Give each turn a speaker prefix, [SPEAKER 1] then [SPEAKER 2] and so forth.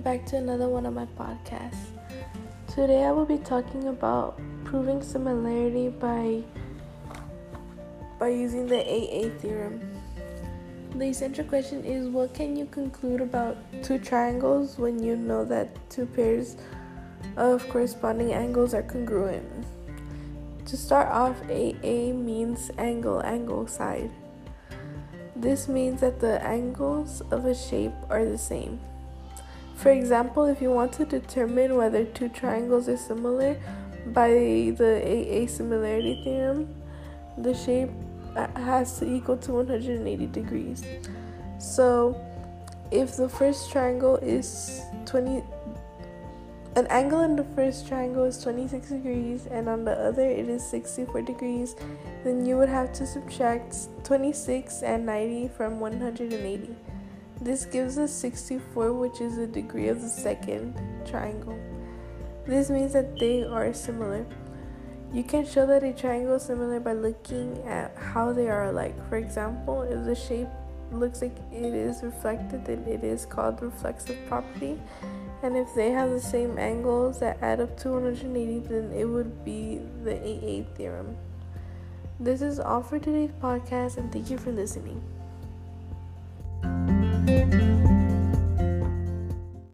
[SPEAKER 1] welcome back to another one of my podcasts. Today I will be talking about proving similarity by by using the AA theorem. The essential question is what can you conclude about two triangles when you know that two pairs of corresponding angles are congruent? To start off, AA means angle, angle, side. This means that the angles of a shape are the same. For example, if you want to determine whether two triangles are similar by the AA similarity theorem, the shape has to equal to 180 degrees. So, if the first triangle is 20 an angle in the first triangle is 26 degrees and on the other it is 64 degrees, then you would have to subtract 26 and 90 from 180. This gives us 64, which is the degree of the second triangle. This means that they are similar. You can show that a triangle is similar by looking at how they are alike. For example, if the shape looks like it is reflected, then it is called reflexive property. And if they have the same angles that add up to 180, then it would be the AA theorem. This is all for today's podcast, and thank you for listening.